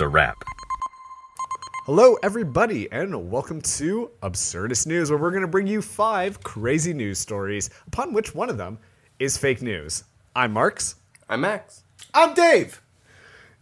It's a wrap. Hello, everybody, and welcome to Absurdist News, where we're going to bring you five crazy news stories, upon which one of them is fake news. I'm Marks, I'm Max. I'm Dave.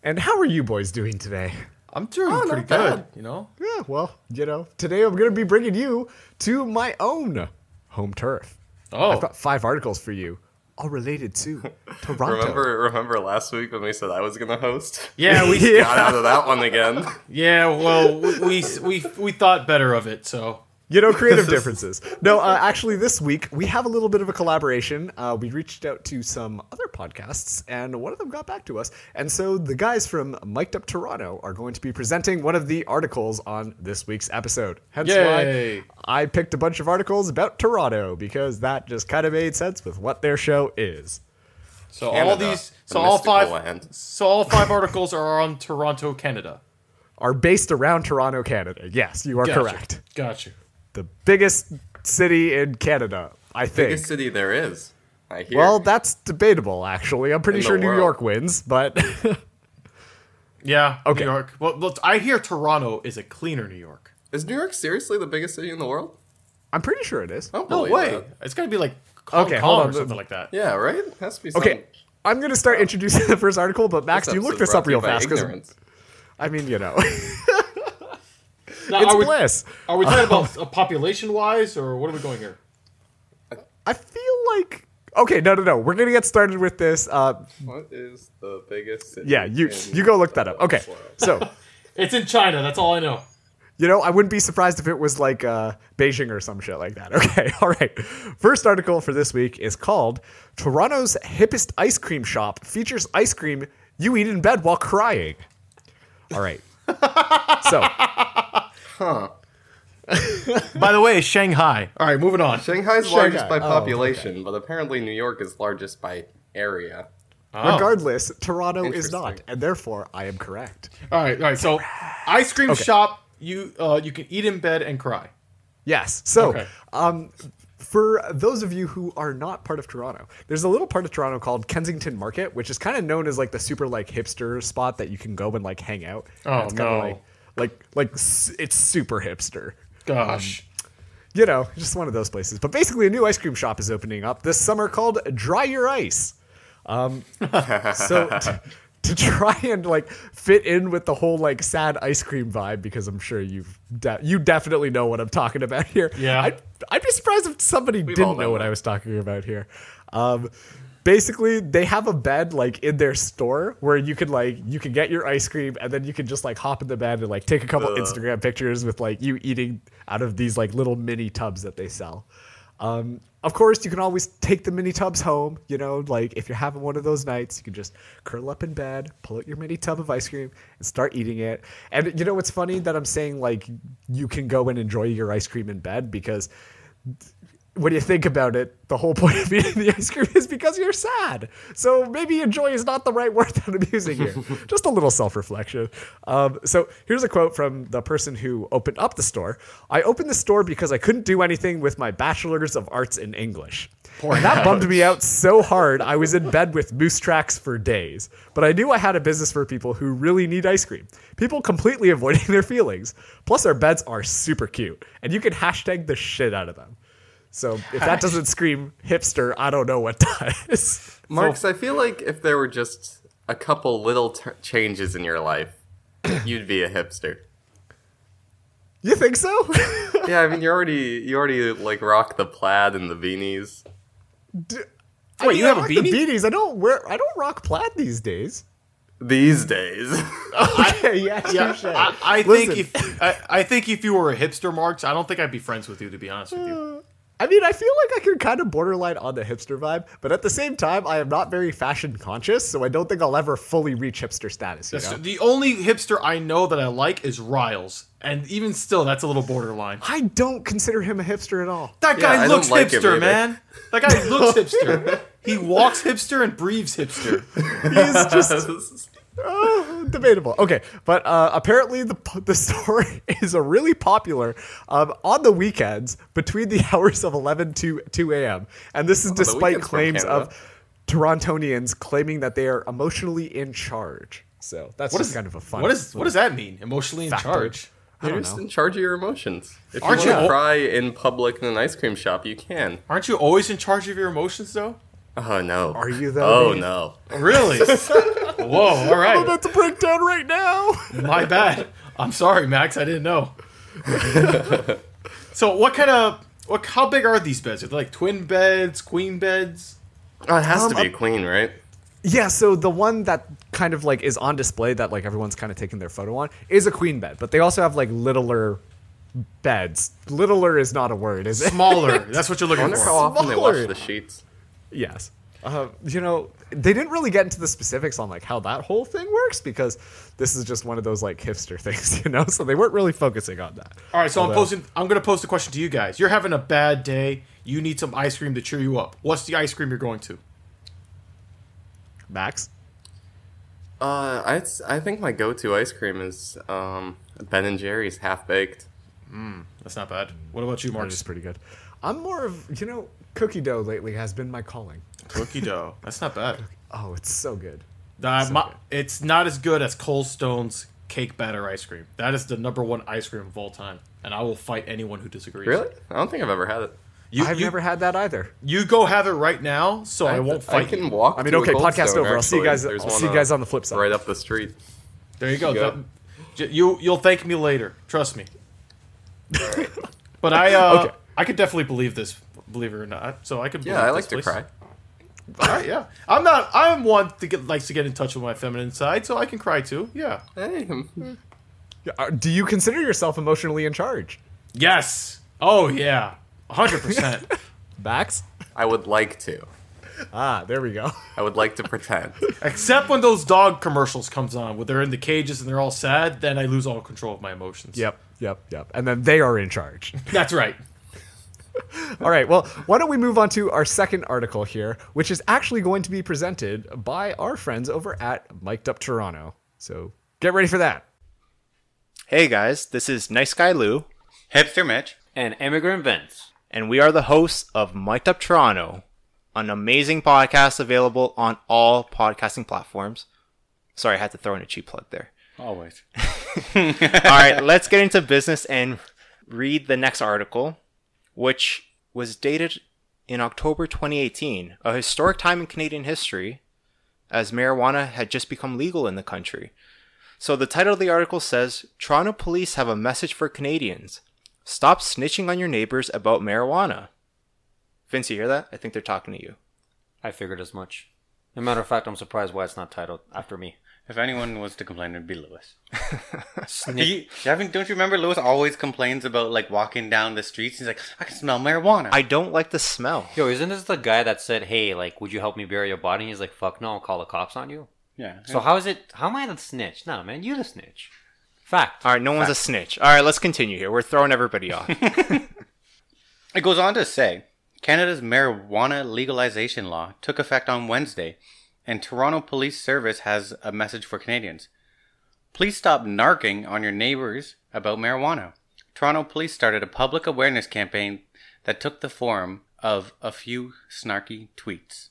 and how are you boys doing today? I'm doing Oh, not pretty bad. good. You know, Yeah, well, you know, today I'm going to be bringing you to my own home turf. Oh. I've got five articles for you, all related to Toronto. Remember, remember last week when we said I was gonna host? yeah, we Yeah. Got out of that one again. yeah. Well, we we we thought better of it. So You know, creative differences. No, uh, actually, this week we have a little bit of a collaboration. Uh, we reached out to some other podcasts, and one of them got back to us. And so the guys from Mic'd Up Toronto are going to be presenting one of the articles on this week's episode. Hence Yay. why I picked a bunch of articles about Toronto because that just kind of made sense with what their show is. so all these so all five land. so all five articles are on Toronto, Canada. Are based around Toronto, Canada. Yes, you are Gotcha. correct. Gotcha. The biggest city in Canada, I think. The biggest city there is. I hear. Well, that's debatable, actually. I'm pretty In sure New world. York wins, but Yeah. Okay. New York. Well, look, I hear Toronto is a cleaner New York. is New York seriously the biggest city in the world? I'm pretty sure it is. I don't No way. that. It's got to be like Hong Okay, Kong on. or something like that. Yeah, right. Has to be. Some, Okay, I'm going to start introducing the first article, but Max, this you look this up brought to you real fast because. I mean, you know, Now, it's are we, bliss. Are we talking about uh, population wise, or what are we going here? I feel like okay, no, no, no. We're gonna get started with this. Uh, What is the biggest city? yeah, you in you go look that up. Okay, so It's in China. That's all I know. you know, I wouldn't be surprised if it was like uh, Beijing or some shit like that. Okay, all right. First article for this week is called "Toronto's hippest ice cream shop features ice cream you eat in bed while crying." All right. So By the way, Shanghai. All right, moving on. Shanghai's largest Shanghai. by Oh, population, but apparently New York is largest by area. Oh. regardless, Toronto is not, and therefore I am correct. All right, all right. So, ice cream Okay. shop. You uh, you can eat in bed and cry. Yes. So, Okay. um, for those of you who are not part of Toronto, there's a little part of Toronto called Kensington Market, which is kind of known as like the super like hipster spot that you can go and like hang out. Oh, it's kinda no. Like, like, like it's super hipster. Gosh. You know, just one of those places. But basically, a new ice cream shop is opening up this summer called Dry Your Ice. Um, so to, to try and like fit in with the whole like sad ice cream vibe, because I'm sure you've de- you definitely know what I'm talking about here. Yeah. I'd, I'd be surprised if somebody all didn't know what. I was talking about here. Um, basically, they have a bed like in their store where you can like you can get your ice cream and then you can just like hop in the bed and like take a couple Instagram pictures with like you eating out of these like little mini tubs that they sell. Um, of course, you can always take the mini tubs home. You know, like if you're having one of those nights, you can just curl up in bed, pull out your mini tub of ice cream, and start eating it. And you know, what's funny that I'm saying like you can go and enjoy your ice cream in bed because when you think about it, the whole point of eating the ice cream is because you're sad. So maybe enjoy is not the right word that I'm using here. Just a little self reflection. Um, so here's a quote from the person who opened up the store I opened the store because I couldn't do anything with my bachelor's of arts in English. And that bummed me out so hard, I was in bed with moose tracks for days. But I knew I had a business for people who really need ice cream. People completely avoiding their feelings. Plus, our beds are super cute, and you can hashtag the shit out of them. So if that doesn't scream hipster, I don't know what does. Marks, I feel like if there were just a couple little t- changes in your life, you'd be a hipster. you think so? Yeah, I mean, you already you already like rock the plaid and the beanies. Wait, you have a rock beanie? The beanies. I don't wear. I don't rock plaid these days. These days, Okay, yeah, Yeah, touche. I, I Listen, think if I, I think if you were a hipster, Marks, I don't think I'd be friends with you. To be honest with you. Uh, I mean, I feel like I can kind of borderline on the hipster vibe, but at the same time, I am not very fashion conscious, so I don't think I'll ever fully reach hipster status. You know? The only hipster I know that I like is Riles, and even still, that's a little borderline. I don't consider him a hipster at all. That guy I don't looks like him hipster, man. That guy looks hipster. He walks hipster and breathes hipster. He's just Oh, debatable. Okay, but uh, apparently the the store is a really popular um, on the weekends between the hours of 11 to 2 a.m. And this is despite claims of Torontonians claiming that they are emotionally in charge. So that's What just is kind of a fun. What is what does that mean? Emotionally in charge. I You're just know. in charge of your emotions. If Aren't you you al- cry in public in an ice cream shop, you can. Aren't you always in charge of your emotions though? Oh no. Are you though, Oh Dave? no. Really? Whoa! all right. I'm about to break down right now. My bad. I'm sorry, Max. I didn't know. so, what kind of what? How big are these beds? Are they like twin beds, queen beds? Oh, it has Um, to be a queen, right? Yeah, so the one that kind of like is on display that like everyone's kind of taking their photo on is a queen bed, but they also have like littler beds. Littler is not a word, is it? Smaller. That's what you're I looking wonder for. how often they wash the sheets. yes. Uh, you know, they didn't really get into the specifics on like how that whole thing works because this is just one of those like hipster things, you know. So they weren't really focusing on that. All right, so I'm posting. I'm gonna post a question to you guys. You're having a bad day. You need some ice cream to cheer you up. What's the ice cream you're going to? Max. Uh, I I think my go-to ice cream is um Ben and Jerry's half baked. That's not bad. What about you, Mark? It's pretty good. I'm more of you know cookie dough lately has been my calling. Cookie dough. That's not bad. Oh, it's so good. Uh, So my- good. it's not as good as Cold Stone's cake batter ice cream. That is the number one ice cream of all time, and I will fight anyone who disagrees. Really? I don't think I've ever had it. You, I've you, never had that either. you go have it right now, so I, won't I fight can you. walk. I mean, to a okay, Cold podcast Stone, over. I'll see you guys. There's I'll see you uh, guys on the flip side. right up the street. There you go. Go. That- you you'll thank me later. Trust me. but I uh, Okay. I could definitely believe this, believe it or not. So I could. Yeah, believe I this, like to please. cry. All right, yeah. I'm not. I'm one to get likes to get in touch with my feminine side, so I can cry too. Yeah. Hey, hmm. Yeah, uh, Do you consider yourself emotionally in charge, Yes. Oh yeah. hundred percent. Max? I would like to. Ah, there we go. I would like to pretend. Except when those dog commercials comes on, where they're in the cages and they're all sad, then I lose all control of my emotions. Yep, yep, yep. And then they are in charge. That's right. All right, well, why don't we move on to our second article here, which is actually going to be presented by our friends over at Mic'd Up Toronto. So get ready for that. Hey guys, this is Nice Guy Lou, Hipster Mitch. and Immigrant Vince. and we are the hosts of Mic'd Up Toronto, an amazing podcast available on all podcasting platforms. Sorry, I had to throw in a cheap plug there. Always. All right, let's get into business and read the next article, which was dated in October 2018, a historic time in Canadian history, as marijuana had just become legal in the country. So the title of the article says Toronto police have a message for Canadians. Stop snitching on your neighbors about marijuana. Vince, you hear that? I think they're talking to you. I figured as much. As a matter of fact, I'm surprised why it's not titled after me. If anyone was to complain, it'd be Lewis. Do you, you haven't, don't you remember Lewis always complains about like walking down the streets? He's like, I can smell marijuana. I don't like the smell. Yo, isn't this the guy that said, "Hey, like, would you help me bury your body?" And he's like, "Fuck no, I'll call the cops on you." yeah. So how is it? How am I the snitch? No, man, you the snitch. Fact. All right, no one's a snitch. All right, let's continue here. We're throwing everybody off. It goes on to say Canada's marijuana legalization law took effect on Wednesday, and Toronto Police Service has a message for Canadians. Please stop narking on your neighbors about marijuana. Toronto Police started a public awareness campaign that took the form of a few snarky tweets.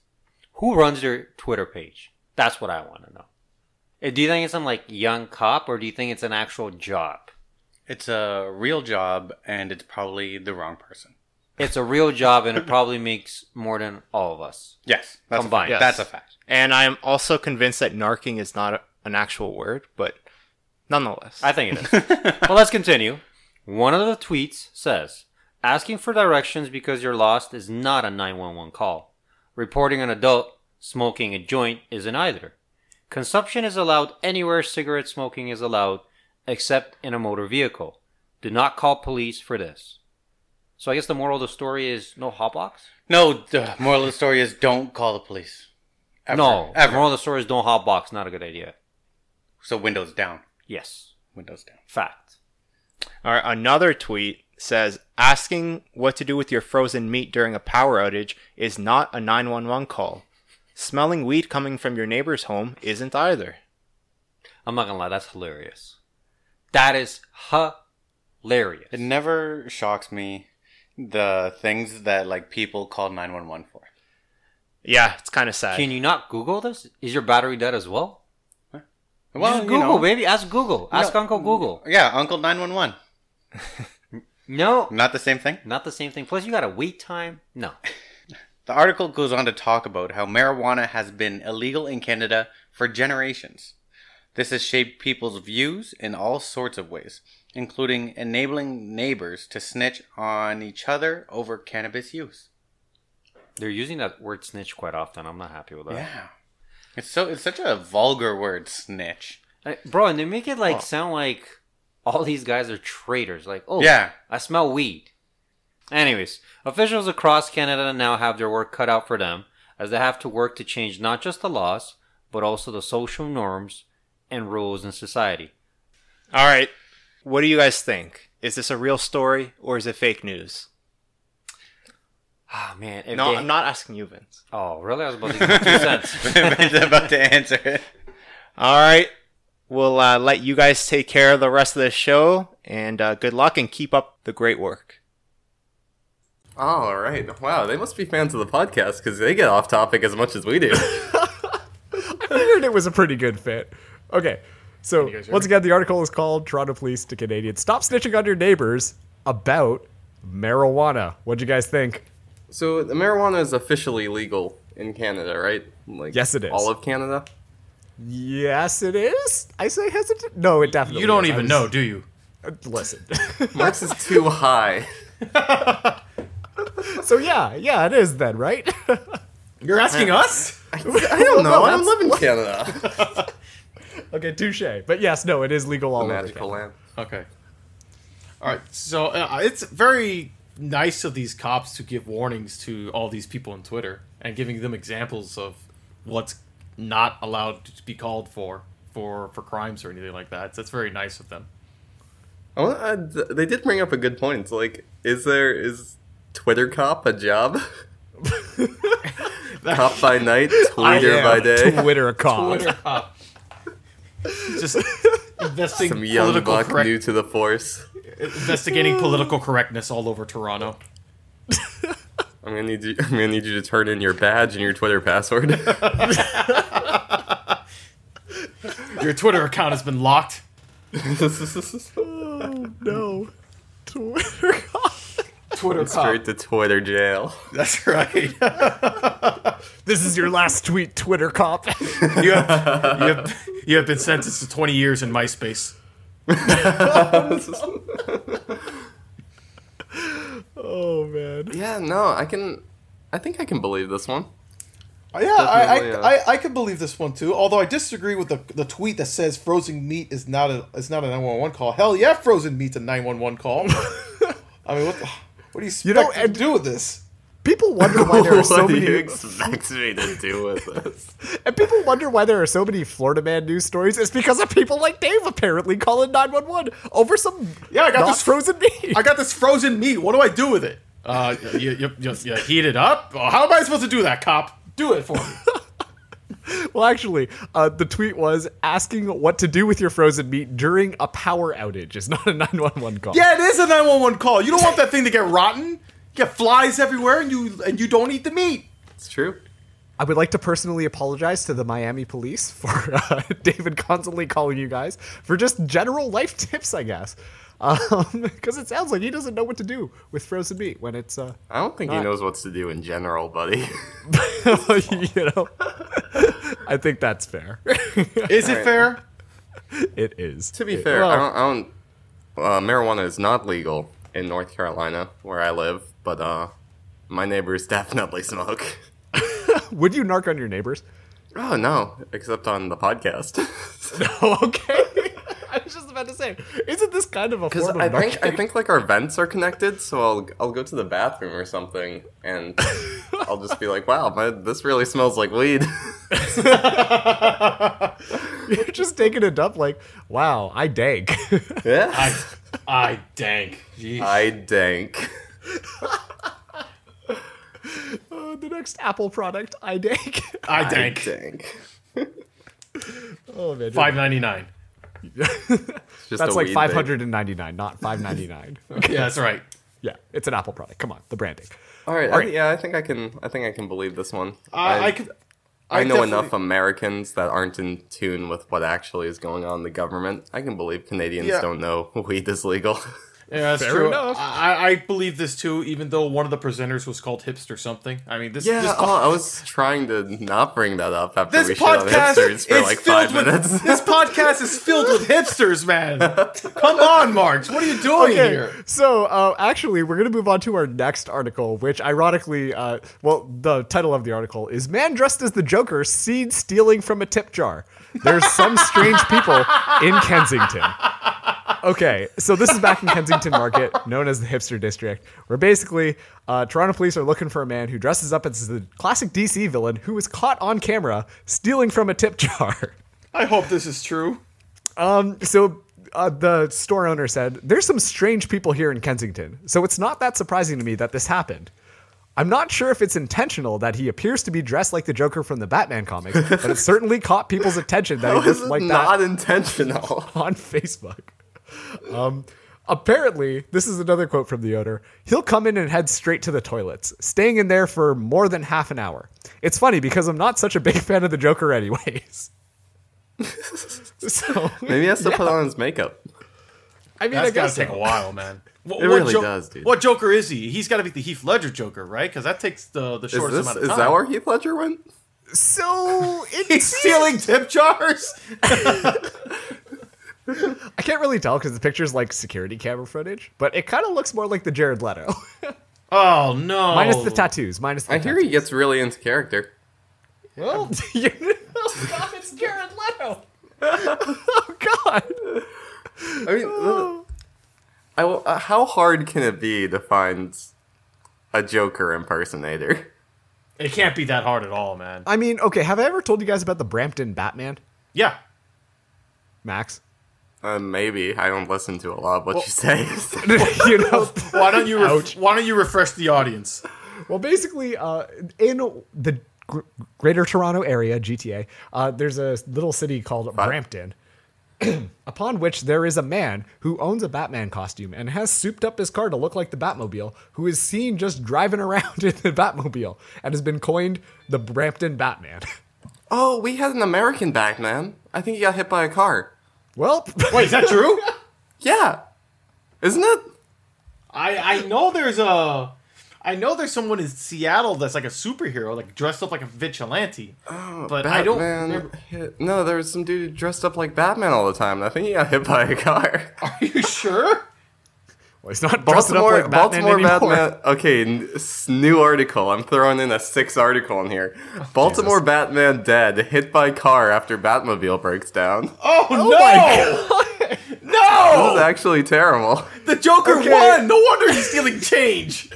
Who runs your Twitter page? That's what I want to know. Uh, Do you think it's some like young cop, or do you think it's an actual job? It's a real job, and it's probably the wrong person. It's a real job, and it probably makes more than all of us. Yes, that's Combined. A. Yes. That's a fact. And I'm also convinced that narking is not a, an actual word, but nonetheless. I think it is. well, let's continue. One of the tweets says, Asking for directions because you're lost is not a 911 call. Reporting an adult smoking a joint isn't either. Consumption is allowed anywhere cigarette smoking is allowed, except in a motor vehicle. Do not call police for this. So I guess the moral of the story is no hotbox? No, the moral of the story is don't call the police. Ever. no. The ever. moral of the story is don't hotbox. Not a good idea. So windows down. Yes. Windows down. Fact. All right, another tweet says asking what to do with your frozen meat during a power outage is not a 911 call. Smelling weed coming from your neighbor's home isn't either. I'm not gonna lie, that's hilarious. That is hilarious. It never shocks me the things that like people call 911 for. Yeah, it's kind of sad. Can you not Google this? Is your battery dead as well? Well, Just you Google, know. baby. Ask Google. Ask Uncle Google. Yeah, Uncle 911. No, Not the same thing? not the same thing. Plus, you got a wait time. No. The article goes on to talk about how marijuana has been illegal in Canada for generations. This has shaped people's views in all sorts of ways, including enabling neighbors to snitch on each other over cannabis use. They're using that word snitch quite often. I'm not happy with that. Yeah. It's so it's such a vulgar word, snitch. Like, bro, and they make it like Oh. sound like all these guys are traitors. Like, oh, Yeah. I smell weed. Anyways, officials across Canada now have their work cut out for them as they have to work to change not just the laws, but also the social norms and rules in society. All right. What do you guys think? Is this a real story or is it fake news? Ah, man. If No, they- I'm not asking you, Vince. Oh, really? I was about to give two cents. Ben's about to answer it. All right. We'll uh, let you guys take care of the rest of the show, and uh, good luck and keep up the great work. All right. Wow, they must be fans of the podcast because they get off topic as much as we do. I figured it was a pretty good fit. Okay, so once again, the article is called "Toronto Police to Canadians Stop Snitching on Your Neighbors About Marijuana." What'd you guys think? so the marijuana is officially legal in Canada, right? Like Yes, it is. All of Canada. Yes, it is. I say hesitant. No, it definitely. You don't is. Even was- know, do you? uh, Listen. Marks is too high. so yeah, yeah, it is then, right? You're asking us? I don't know. I don't live in Canada. Okay, touche. But yes, no, it is legal all over Magical Canada. land. Okay. All right. So uh, it's very nice of these cops to give warnings to all these people on Twitter and giving them examples of what's not allowed to be called for for for crimes or anything like that. That's very nice of them. I wanna, uh, they did bring up a good point. It's like, is there is Twitter cop a job? cop by night, Twitter by day. Twitter cop. Twitter cop. Just investing Some young political buck correct- new to the force. investigating political correctness all over Toronto. I'm gonna need you. I'm gonna need you to turn in your badge and your Twitter password. Your Twitter account has been locked. Oh no, Twitter cop. Twitter Straight to Twitter jail. That's right. This is your last tweet, Twitter cop. you, have, you, have, you have been sentenced to 20 years in MySpace. oh man. Yeah, no, I can. I think I can believe this one. Uh, Yeah, I, Definitely, I, yeah. I, I could believe this one too. Although I disagree with the the tweet that says frozen meat is not a is not a nine one one call. Hell yeah, frozen meat's a nine one one call. I mean, what the, what do you expect You know, to and- do with this? People wonder why there are so what do you many, expect me to do with this? and people wonder why there are so many Florida man news stories. It's because of people like Dave apparently calling nine one one over some Yeah, I got this- frozen meat. I got this frozen meat. What do I do with it? Uh, you, you, you, you heat it up? Oh, how am I supposed to do that, cop? Do it for me. Well, actually, uh, the tweet was asking what to do with your frozen meat during a power outage. It's not a 911 call. yeah, it is a nine one one call. You don't want that thing to get rotten. Get flies everywhere, and you and you don't eat the meat. It's true. I would like to personally apologize to the Miami police for uh, David constantly calling you guys for just general life tips, I guess. Because it sounds like he doesn't know what to do with frozen meat when it's, uh, I don't think he knows what to do in general, buddy. you know. I think that's fair. Is it fair? it is. to be fair, Well- I don't. I don't uh, marijuana is not legal in North Carolina, where I live, but uh, my neighbors definitely smoke. Would you narc on your neighbors? Oh no, except on the podcast. no, okay. I was just about to say, isn't this kind of a Because I think I think like our vents are connected, so I'll I'll go to the bathroom or something, and I'll just be like, "Wow, my, this really smells like weed." You're just taking it up like, wow, I dank. yeah, I, I dank. Jeez. I dank. Uh, the next Apple product, I dank. I I dank. dank. oh man, Five ninety nine. It's just that's like weed five vape. hundred and ninety nine, not five ninety nine. Yeah, that's right. yeah, it's an Apple product. Come on, the branding. All right, All I, yeah, I think I can. I think I can believe this one. Uh, I, I could. I, I know enough Americans that aren't in tune with what actually is going on in the government. I can believe Canadians Yeah. don't know weed is legal. Yeah, that's Fair true. enough. I, I believe this too, even though one of the presenters was called hipster something. I mean, this yeah, this, oh, I was trying to not bring that up after this we shit on podcast hipsters for is like filled five with minutes. this podcast is filled with hipsters, man. Come on, Marks, what are you doing Okay, here? so uh, actually, we're going to move on to our next article, which ironically, uh, well, the title of the article is "Man Dressed as the Joker Seen Stealing from a Tip Jar." There's some strange people in Kensington. Okay, so this is back in Kensington Market, known as the Hipster District, where basically uh, Toronto police are looking for a man who dresses up as the classic DC villain who was caught on camera stealing from a tip jar. I hope this is true. So uh, the store owner said, There's some strange people here in Kensington, so it's not that surprising to me that this happened. I'm not sure if it's intentional that he appears to be dressed like the Joker from the Batman comics, but it certainly caught people's attention that he looked like not that intentional? on Facebook. Um, apparently, this is another quote from the owner. He'll come in and head straight to the toilets, staying in there for more than half an hour. It's funny because I'm not such a big fan of the Joker, anyways. so Maybe he has to put on his makeup. I mean, That's I gotta guess take so. a while, man. What, It what really Jo- does, dude. What Joker is he? He's got to be the Heath Ledger Joker, right? Because that takes the the shortest this, amount of time. is time. that where Heath Ledger went? So it He's stealing tip jars. I can't really tell because the picture's like security camera footage, but it kind of looks more like the Jared Leto, Oh no! minus the tattoos. Minus the I hear he gets really into character. Well, you know, stop! It's Jared Leto. oh God! I mean, the- I will- uh, how hard can it be to find a Joker impersonator? It can't be that hard at all, man. I mean, okay. Have I ever told you guys about the Brampton Batman, Yeah. Max? Uh, maybe I don't listen to a lot of what you say. you know, Why don't you? Ref- why don't you refresh the audience? Well, basically, uh, in the gr- Greater Toronto Area, GTA, uh, there's a little city called Brampton, upon which there is a man who owns a Batman costume and has souped up his car to look like the Batmobile, who is seen just driving around in the Batmobile and has been coined the Brampton Batman. oh, we had an American Batman. I think he got hit by a car. Well, Wait, is that true? Yeah, isn't it? I I know there's a. I know there's someone in Seattle that's like a superhero, like dressed up like a vigilante. Oh, but I don't Batman remember. hit- No, there was some dude dressed up like Batman all the time. I think he got hit by a car. Are you sure? well, he's not dressed up Baltimore, like Batman Baltimore anymore. Batman. Okay, n- s- new article. I'm throwing in a sixth article in here. Baltimore Batman dead, hit by car after Batmobile breaks down. Oh, oh my no! This is actually terrible. The Joker Okay. won. No wonder he's stealing change.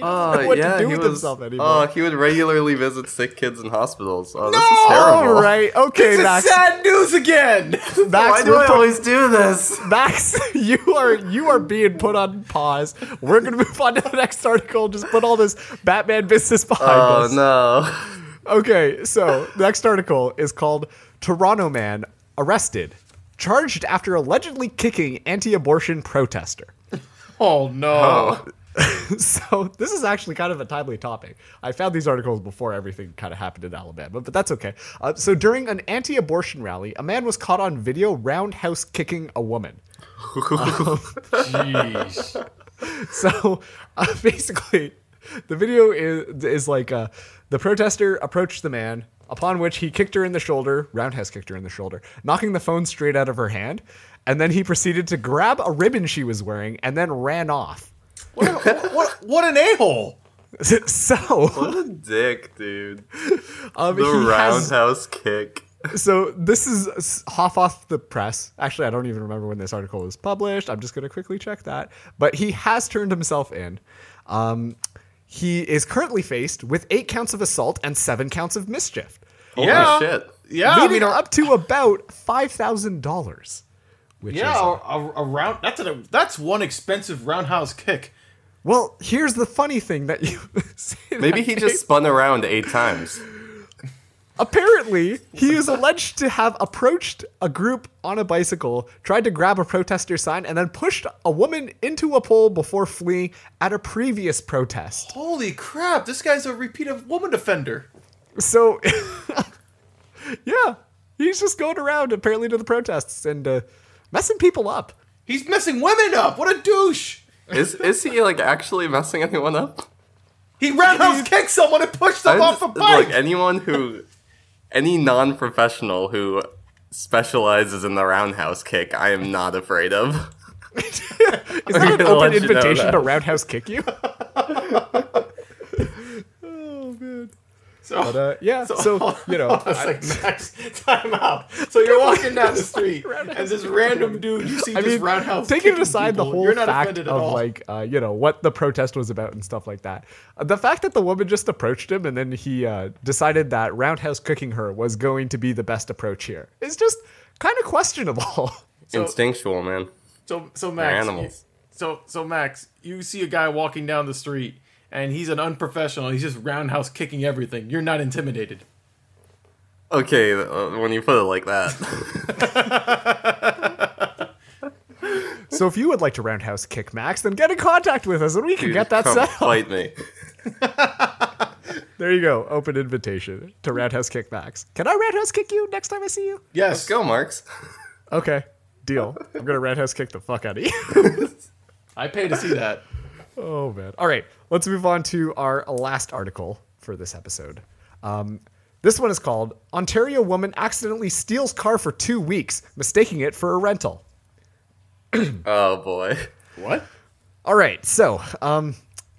Oh, know what to yeah, do he with was, himself uh, anymore. Oh, he would regularly visit sick kids in hospitals. Oh, this is terrible. right, okay, This Max. is sad news again. Why Max, do I always do this? Max, you are you are being put on pause. We're gonna move on to the next article. Just put all this Batman business behind Oh us. no. Okay, so the next article is called "Toronto Man Arrested, Charged After Allegedly Kicking Anti-Abortion Protester." oh no. Oh. so this is actually kind of a timely topic. I found these articles before everything kind of happened in Alabama, but that's okay. Uh, so during an anti-abortion rally, a man was caught on video roundhouse kicking a woman. Jeez. So uh, basically, the video is is like uh, the protester approached the man, upon which he kicked her in the shoulder, roundhouse kicked her in the shoulder, knocking the phone straight out of her hand, and then he proceeded to grab a ribbon she was wearing and then ran off. What, what, what an a hole. So, What a dick, dude. um, The he has- roundhouse kick. so this is s- half off the press. Actually, I don't even remember when this article was published. I'm just going to quickly check that. But he has turned himself in. Um, he is currently faced with eight counts of assault and seven counts of mischief, Holy Yeah. shit. Yeah, I leading mean, up to about five thousand dollars. Which yeah, is, a, a, a round. That's a, that's one expensive roundhouse kick. well, here's the funny thing that you say Maybe that he just spun around eight times. Apparently, he is alleged to have approached a group on a bicycle, tried to grab a protester sign, and then pushed a woman into a pole before fleeing at a previous protest. Holy crap! This guy's a repeat of woman offender. so yeah, he's just going around apparently to the protests and uh, messing people up. He's messing women up. What a douche. Is is he like actually messing anyone up? He roundhouse kicked someone and pushed them I'm off a bike. Like anyone who, any non-professional who specializes in the roundhouse kick, I am not afraid of. Is that an open let you know invitation that. to roundhouse kick you? man. so, But uh, yeah, so, you know, Hold on a second, Max. time out. So you're walking down the street, and this random dude you see I just mean, roundhouse taking kicking aside the whole you're not fact offended at of all. like, uh, you know, what the protest was about and stuff like that, uh, the fact that the woman just approached him and then he uh, decided that roundhouse cooking her was going to be the best approach here is just kind of questionable. Instinctual, man. So so They're Max, animals. you- so so Max, you see a guy walking down the street and he's an unprofessional. He's just roundhouse kicking everything. You're not intimidated. Okay, uh, when you put it like that. so if you would like to roundhouse kick Max, then get in contact with us and we can Dude, get that come set up. Fight me. There you go, open invitation to roundhouse kick Max. Can I roundhouse kick you next time I see you? Yes. Let's go, Marks. Okay, deal. I'm gonna roundhouse kick the fuck out of you. I pay to see that. Oh man! All right, let's move on to our last article for this episode. Um, this one is called "Ontario Woman Accidentally Steals Car for Two Weeks, Mistaking It for a Rental." Oh boy. What? All right, so um,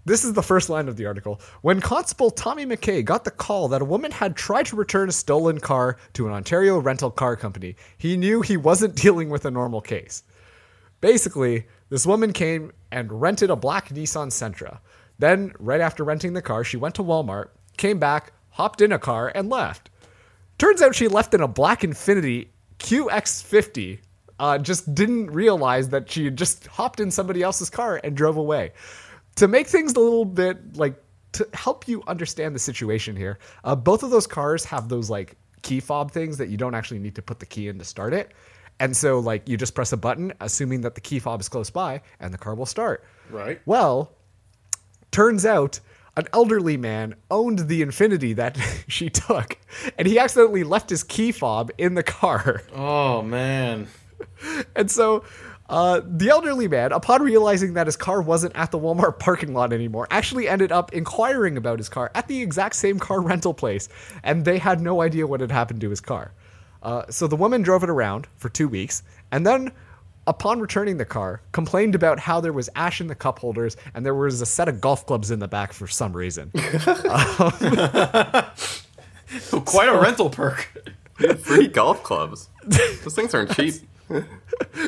this is the first line of the article. When Constable Tommy McKay got the call that a woman had tried to return a stolen car to an Ontario rental car company, he knew he wasn't dealing with a normal case. Basically, this woman came and rented a black Nissan Sentra. Then, right after renting the car, she went to Walmart, came back, hopped in a car, and left. Turns out she left in a black Infiniti QX50. Uh, just didn't realize that she had just hopped in somebody else's car and drove away. To make things a little bit like to help you understand the situation here, uh, both of those cars have those like key fob things that you don't actually need to put the key in to start it. And so, like, you just press a button, assuming that the key fob is close by, and the car will start. Right. Well, turns out an elderly man owned the Infiniti that she took, and he accidentally left his key fob in the car. Oh man. And so uh, the elderly man, upon realizing that his car wasn't at the Walmart parking lot anymore, actually ended up inquiring about his car at the exact same car rental place, and they had no idea what had happened to his car. Uh, so the woman drove it around for two weeks, and then, upon returning the car, complained about how there was ash in the cup holders and there was a set of golf clubs in the back for some reason. Quite a rental perk. Free golf clubs. Those things aren't cheap.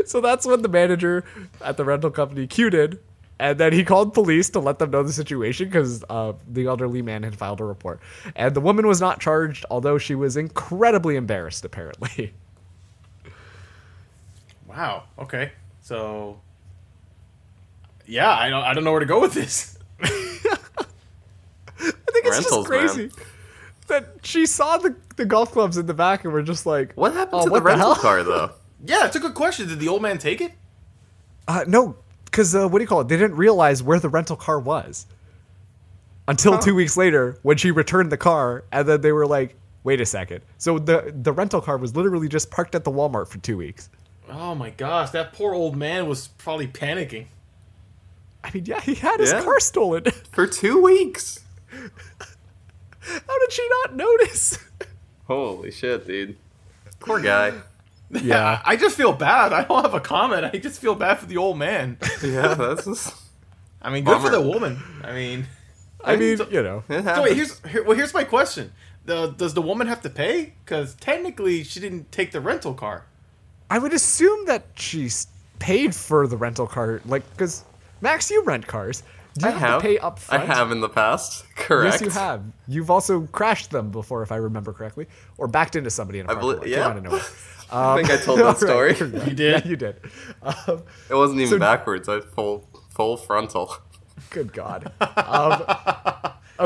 So that's when the manager at the rental company cued in, and then he called police to let them know the situation because uh, the elderly man had filed a report. And the woman was not charged, although she was incredibly embarrassed, apparently. Wow. Okay. So. Yeah, I don't. I don't know where to go with this. I think it's Rentals, just crazy that she saw the, the golf clubs in the back and were just like, What happened "Oh, to what the rental hell?" car though? Yeah, it's a good question. Did the old man take it? Uh, no, because uh, what do you call it? They didn't realize where the rental car was until two weeks later when she returned the car, and then they were like, "Wait a second. So the the rental car was literally just parked at the Walmart for two weeks. Oh my gosh, that poor old man was probably panicking. I mean, yeah, he had his Yeah. car stolen. For two weeks. How did she not notice? Holy shit, dude. Poor guy. yeah, I just feel bad. I don't have a comment. I just feel bad for the old man. Yeah, that's just. I mean, good for the woman. I mean, I mean, so- you know, so wait, here's here, well, here's my question: the, Does the woman have to pay? Because technically, she didn't take the rental car. I would assume that she's paid for the rental car, like because Max, you rent cars. Do you I have, have. to pay up front? I have in the past. Correct. Yes, you have. You've also crashed them before, if I remember correctly, or backed into somebody in a I parking believe- lot. yeah. Came out of nowhere. I think I told that story. right. You did. Yeah, you did. Um, It wasn't even So- backwards. I full full frontal. good God. Um,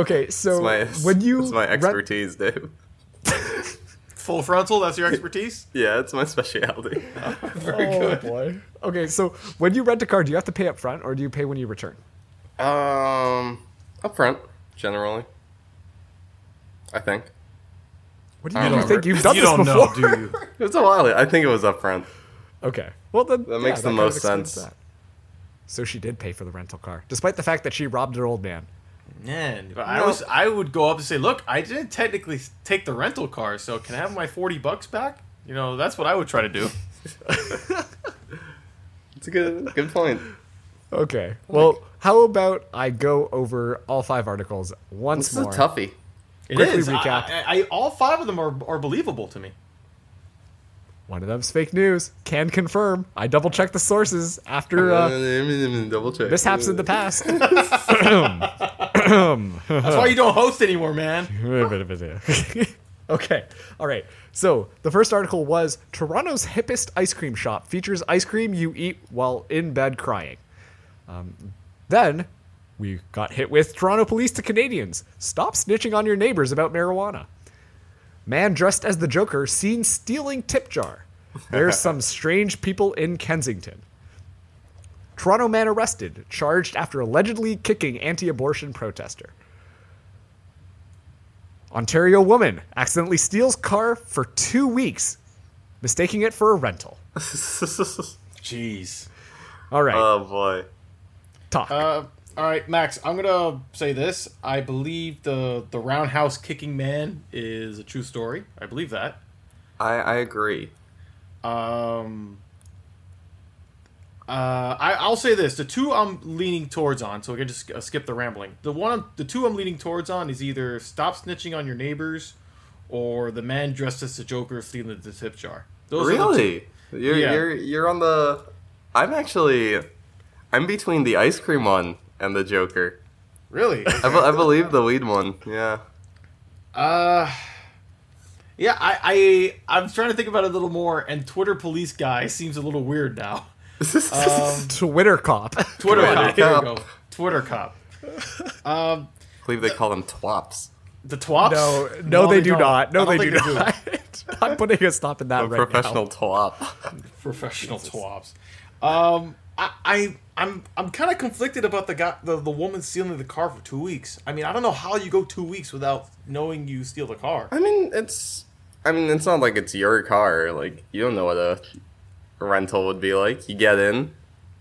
okay, so It's my when you it's my rent- expertise, dude. Full frontal. That's your expertise. Yeah, it's my specialty. oh boy. Okay, so when you rent a car, do you have to pay up front, or do you pay when you return? Um, up front, generally. I think. What do I you, you remember. think you've done you this don't before? know, do you? It was a while. I think it was up front. Okay. Well, then That yeah, makes the kind of most sense. that. So she did pay for the rental car, despite the fact that she robbed her old man. Man, but I was I would go up and say, "Look, I didn't technically take the rental car, so can I have my forty bucks back?" You know, that's what I would try to do. It's a good good point. Okay. Well, how about I go over all five articles once This is a more? toughie. It Quickly is. I- recap. I, I, all five of them are, are believable to me. One of them's fake news. Can confirm. I double checked the sources after uh, Double check. mishaps in the past. That's why you don't host anymore, man. okay. All right. So the first article was Toronto's hippest ice cream shop features ice cream you eat while in bed crying. Um, then we got hit with Toronto police to Canadians. Stop snitching on your neighbors about marijuana. Man dressed as the Joker seen stealing tip jar. There's some strange people in Kensington. Toronto man arrested, charged after allegedly kicking anti abortion protester. Ontario woman accidentally steals car for two weeks, mistaking it for a rental. Jeez. All right, oh boy. Talk. Uh, all right, Max. I'm gonna say this. I believe the the roundhouse kicking man is a true story. I believe that. I I agree. Um. Uh, I, I'll say this: the two I'm leaning towards on, so we can just uh, skip the rambling. The one, I'm, the two I'm leaning towards on is either stop snitching on your neighbors, or the man dressed as the Joker stealing the tip jar. Those Are the two. Really? You're Yeah. you're you're on the. I'm actually. I'm between the ice cream one and the Joker. Really? I, be- I believe the weed one. Yeah. Uh, yeah. I, I I'm trying to think about it a little more, and Twitter police guy seems a little weird now. Um, Twitter cop. Twitter Twitter cop. There we go. Twitter cop. Um, I believe they call them twaps. the twops. No, no, they, do don't. not. No, they don't not. I'm putting a stop in that A right professional now. twap. professional twops. Um, I, I I'm I'm kind of conflicted about the guy, the, the woman stealing the car for two weeks. I mean, I don't know how you go two weeks without knowing you steal the car. I mean, it's. I mean, it's not like it's your car. Like you don't know what a rental would be like. You get in,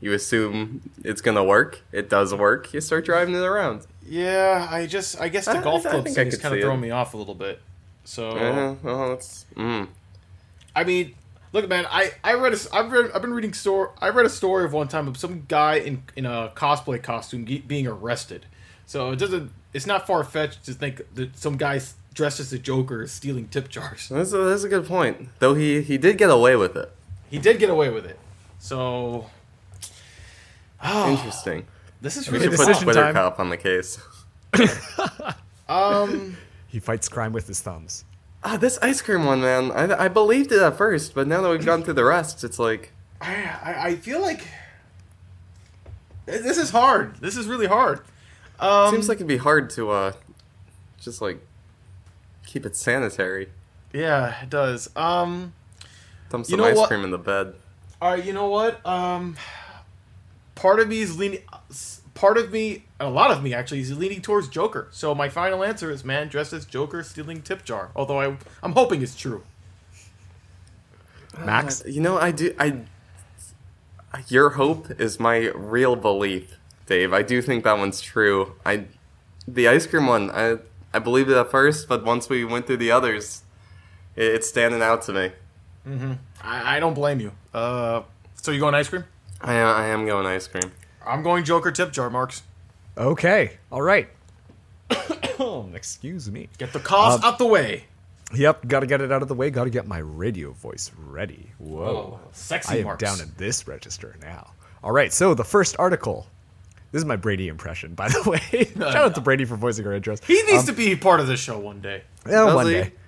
you assume it's gonna work. It does work. You start driving it around. Yeah, I just I guess the I- golf I club I thing is kind of throwing me off a little bit. So well, that's. Mm. I mean, look, man. I I read a, I've read I've been reading story. I read a story of one time of some guy in in a cosplay costume ge- being arrested. So it doesn't. It's not far fetched to think that some guy dressed as a Joker is stealing tip jars. That's a, that's a good point. Though he he did get away with it. He did get away with it. So Interesting. this is really We should put decision Twitter time. cop on the case. um. He fights crime with his thumbs. Ah, this ice cream one, man. I, I believed it at first, but now that we've gone through the rest, it's like I, I feel like this is hard. This is really hard. Um, seems like it'd be hard to uh, just like keep it sanitary. yeah, it does. Um. Dump You some know ice what? cream in the bed. All right, you know what? Um, part of me is leaning. Part of me, a lot of me actually, is leaning towards Joker. So my final answer is man dressed as Joker stealing tip jar. Although I, I'm hoping it's true. Max? You know, I do. I. Your hope is my real belief, Dave. I do think that one's true. I, the ice cream one, I I believed it at first, but once we went through the others, it, it's standing out to me. Mhm. I, I don't blame you. Uh, so you going ice cream? I I am going ice cream. I'm going Joker tip jar, Marks. Okay. All right. Excuse me. Get the cost uh, out the way. Yep, gotta get it out of the way. Gotta get my radio voice ready. Whoa. Oh, sexy I am Marks. down in this register now. All right, so the first article. This is my Brady impression, by the way. Shout out to Brady for voicing our intros. He needs um, to be part of this show one day. Yeah, one he? day.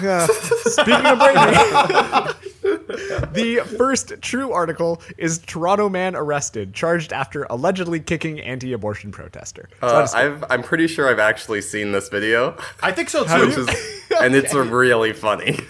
Yeah. Speaking of Brady, the first true article is Toronto man arrested, charged after allegedly kicking anti-abortion protester. Uh, I've, I'm pretty sure I've actually seen this video. I think so too. Which is and it's really funny.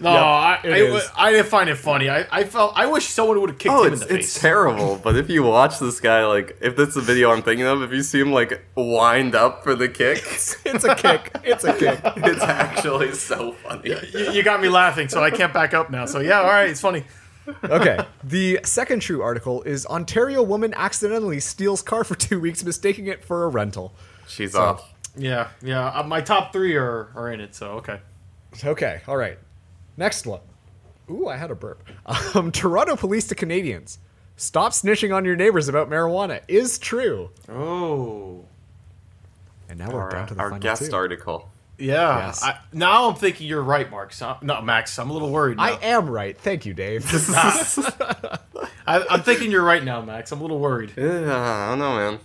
No, I, it I, is. I didn't find it funny. I, I felt I wish someone would have kicked oh, him it's in the face. it's terrible. But if you watch this guy, like, if that's the video I'm thinking of, if you see him like wind up for the kick, It's a kick. It's a kick. it's actually so funny. you, you got me laughing, so I can't back up now. So yeah, all right, it's funny. Okay. The second true article is Ontario woman accidentally steals car for two weeks, mistaking it for a rental. She's So- off. Yeah, yeah. Uh, my top three are, are in it, so okay. Okay. All right. Next one. Ooh, I had a burp. Um, Toronto police to Canadians. Stop snitching on your neighbors about marijuana is true. Oh, And now we're down to Our, the our final guest two. article. Yeah. Yes. I, now I'm thinking you're right, Mark. So, no, Max. I'm a little worried. Now. I am right. Thank you, Dave. I, I'm thinking you're right now, Max. I'm a little worried. Yeah, I don't know, man.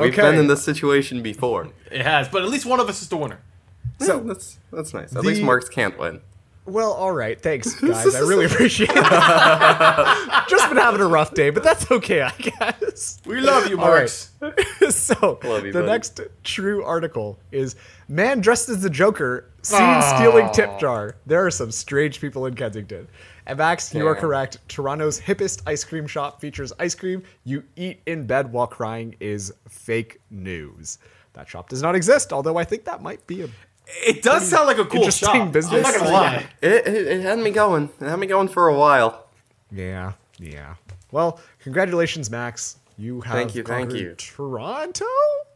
We've Okay. been in this situation before. It has, but at least one of us is the winner. So that's that's nice. At the- least Marks can't win. Well, all right. Thanks, guys. I really appreciate it. Just been having a rough day, but that's okay, I guess. We love you, All right. So, you, the buddy. next true article is Man dressed as the Joker seen stealing tip jar. There are some strange people in Kensington. And Max, you are correct. Toronto's hippest ice cream shop features ice cream you eat in bed while crying is fake news. That shop does not exist, although I think that might be a It does sound like a cool interesting shop. business. I'm not gonna lie. It, it, it had me going. It had me going for a while. Yeah, yeah. Well, congratulations, Max. You have Thank you, thank conquered you. Toronto.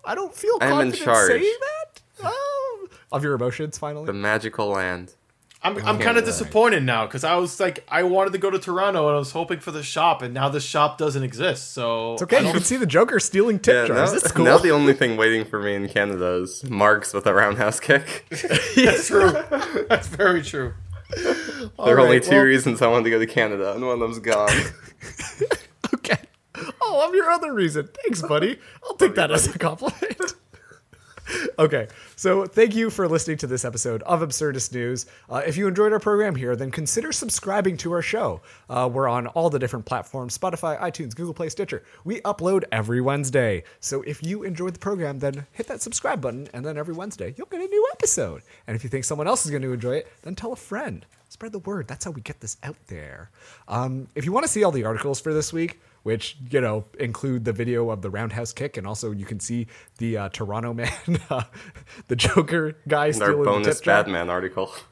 I don't feel I'm in confident charge. saying that. Oh, of your emotions, finally. The magical land. I'm, I'm kind of disappointed now because I was like, I wanted to go to Toronto and I was hoping for the shop, and now the shop doesn't exist. So It's okay. You can see the Joker stealing tip Yeah, jars. now, That's cool. now the only thing waiting for me in Canada is Marks with a roundhouse kick. That's true. That's very true. there are right, only two well- reasons I wanted to go to Canada, and one of them's gone. okay. Oh, I'm your other reason. Thanks, buddy. I'll take that as a compliment. Okay, so thank you for listening to this episode of Absurdist News. Uh, if you enjoyed our program here, then consider subscribing to our show. Uh, we're on all the different platforms Spotify, iTunes, Google Play, Stitcher. We upload every Wednesday. So if you enjoyed the program, then hit that subscribe button, and then every Wednesday, you'll get a new episode. And if you think someone else is going to enjoy it, then tell a friend. Spread the word. That's how we get this out there. Um, if you want to see all the articles for this week, which you know include the video of the roundhouse kick, and also you can see the uh, Toronto man, uh, the Joker guy and our stealing the bonus tip jar. Batman article.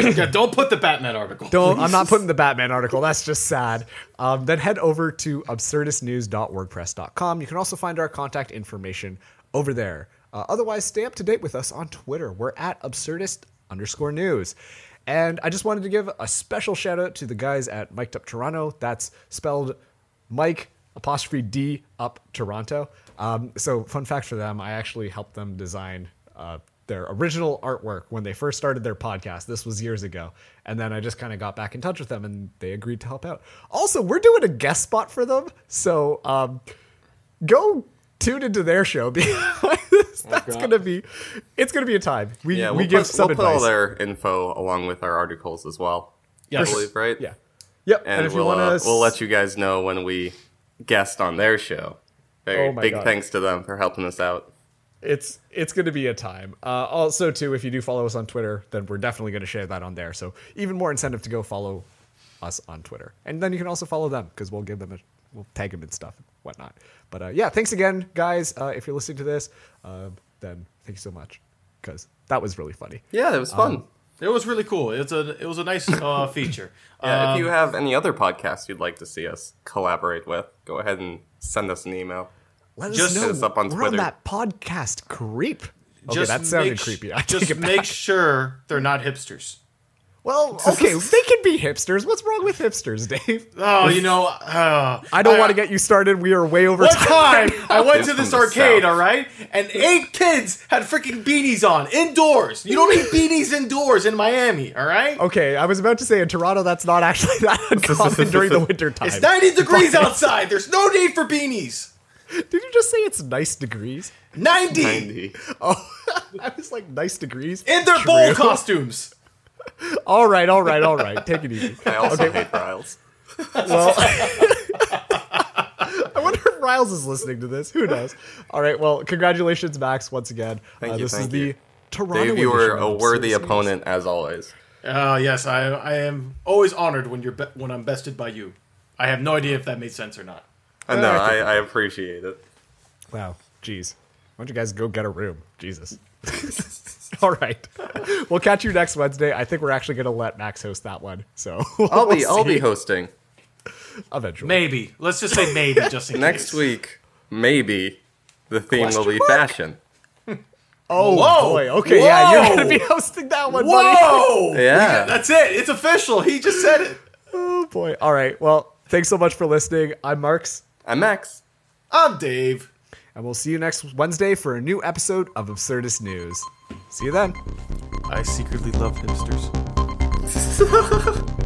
Yeah, don't put the Batman article. Don't. I'm not putting the Batman article. That's just sad. Um, then head over to absurdistnews.wordpress.com. You can also find our contact information over there. Uh, otherwise, stay up to date with us on Twitter. We're at absurdist underscore news. And I just wanted to give a special shout out to the guys at Mic'd Up Toronto. That's spelled Mike apostrophe D up Toronto. Um, so, fun fact for them, I actually helped them design uh, their original artwork when they first started their podcast. This was years ago. And then I just kind of got back in touch with them and they agreed to help out. Also, we're doing a guest spot for them. So, um, go tune into their show because that's going to be, it's going to be a time. We, Yeah, we we'll give put, some we'll put all their info along with our articles as well. Yes. I believe, right? yeah. Yep. And, if we'll, want uh, we'll let you guys know when we guest on their show. Very Oh big God. thanks to them for helping us out. it's it's going to be a time. Uh, also, too, if you do follow us on Twitter, then we're definitely going to share that on there. So even more incentive to go follow us on Twitter, and then you can also follow them because we'll give them a we'll tag them and stuff and whatnot. But uh, yeah, thanks again, guys. Uh, if you're listening to this, uh, then thank you so much because that was really funny. Yeah, it was fun. Um, It was really cool. It's a it was a nice uh, feature. yeah, Um, if you have any other podcasts you'd like to see us collaborate with, go ahead and send us an email. Let us Just know. hit us up on we're Twitter. on that podcast creep. Okay, just that sounded make sh- creepy. I just make sure they're not hipsters. Well, okay, they can be hipsters. What's wrong with hipsters, Dave? Oh, you know, uh, I don't want to get you started. We are way over One time. time, I went to this arcade, all right, and eight kids had freaking beanies on indoors. You don't need beanies indoors in Miami, all right? Okay, I was about to say in Toronto that's not actually that uncommon during the winter time. It's 90 degrees outside. There's no need for beanies. Did you just say it's nice degrees? 90, 90. Oh, I was like nice degrees. in their True. bowl costumes. All right, all right, all right. Take it easy. I also hate Riles. Well, I wonder if Riles is listening to this. Who knows? All right. Well, congratulations, Max, once again. Thank uh, you, This is thank the you. Toronto. Dave, you were a worthy Absurdist opponent as always. Uh, yes, I I am always honored when you're be- when I'm bested by you. I have no idea if that made sense or not. I know, I, I appreciate it. Wow, jeez. Why don't you guys go get a room? Jesus. All right, we'll catch you next Wednesday. I think we're actually going to let Max host that one. So I'll be we'll I'll be hosting eventually. Maybe. Let's just say maybe, just in next case. week. Maybe the theme will be mark? fashion. Oh Whoa! boy. Okay, yeah, you're going to be hosting that one, buddy. Whoa! Yeah. That's it. It's official. He just said it. Oh boy. All right. Well, thanks so much for listening. I'm Marks, I'm Max. I'm Dave. and we'll see you next Wednesday for a new episode of Absurdist News. See you then. I secretly love hipsters.